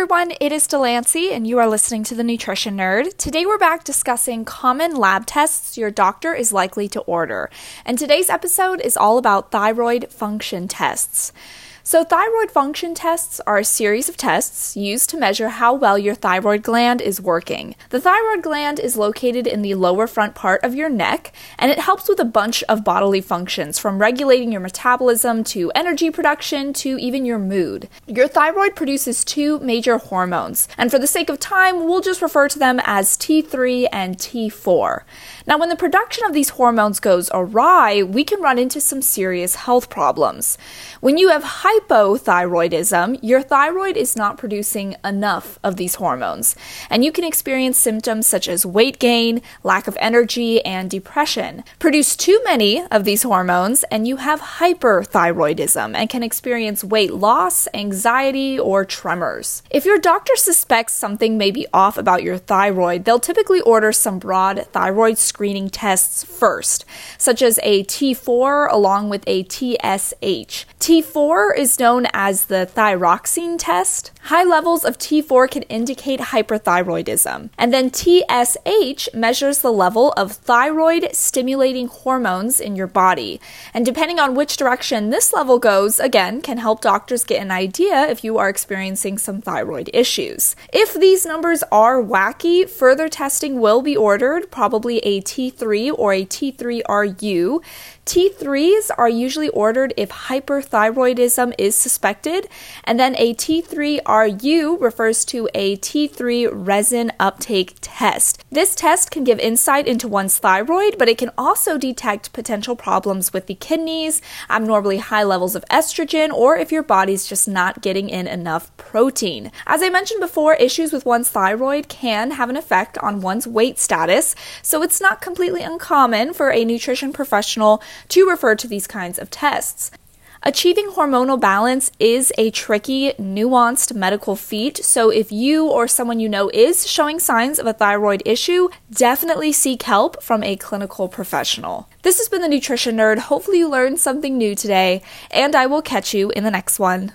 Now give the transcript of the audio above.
everyone, it is Delancey, and you are listening to the Nutrition Nerd. Today we're back discussing common lab tests your doctor is likely to order. And today's episode is all about thyroid function tests. So, thyroid function tests are a series of tests used to measure how well your thyroid gland is working. The thyroid gland is located in the lower front part of your neck, and it helps with a bunch of bodily functions from regulating your metabolism to energy production to even your mood. Your thyroid produces two major hormones, and for the sake of time, we'll just refer to them as T3 and T4. Now, when the production of these hormones goes awry, we can run into some serious health problems. When you have hypothyroidism, your thyroid is not producing enough of these hormones, and you can experience symptoms such as weight gain, lack of energy, and depression. Produce too many of these hormones, and you have hyperthyroidism and can experience weight loss, anxiety, or tremors. If your doctor suspects something may be off about your thyroid, they'll typically order some broad thyroid screening tests first, such as a T4 along with a TSH. T4 is known as the thyroxine test. High levels of T4 can indicate hyperthyroidism. And then TSH measures the level of thyroid stimulating hormones in your body. And depending on which direction this level goes, again, can help doctors get an idea if you are experiencing some thyroid issues. If these numbers are wacky, further testing will be ordered, probably a T3 or a T3RU. T3s are usually ordered if hyperthyroidism is suspected, and then a T3RU refers to a T3 resin uptake test. This test can give insight into one's thyroid, but it can also detect potential problems with the kidneys, abnormally high levels of estrogen, or if your body's just not getting in enough protein. As I mentioned before, issues with one's thyroid can have an effect on one's weight status, so it's not completely uncommon for a nutrition professional to refer to these kinds of tests. Achieving hormonal balance is a tricky, nuanced medical feat, so if you or someone you know is showing signs of a thyroid issue, definitely seek help from a clinical professional. This has been the Nutrition Nerd. Hopefully, you learned something new today, and I will catch you in the next one.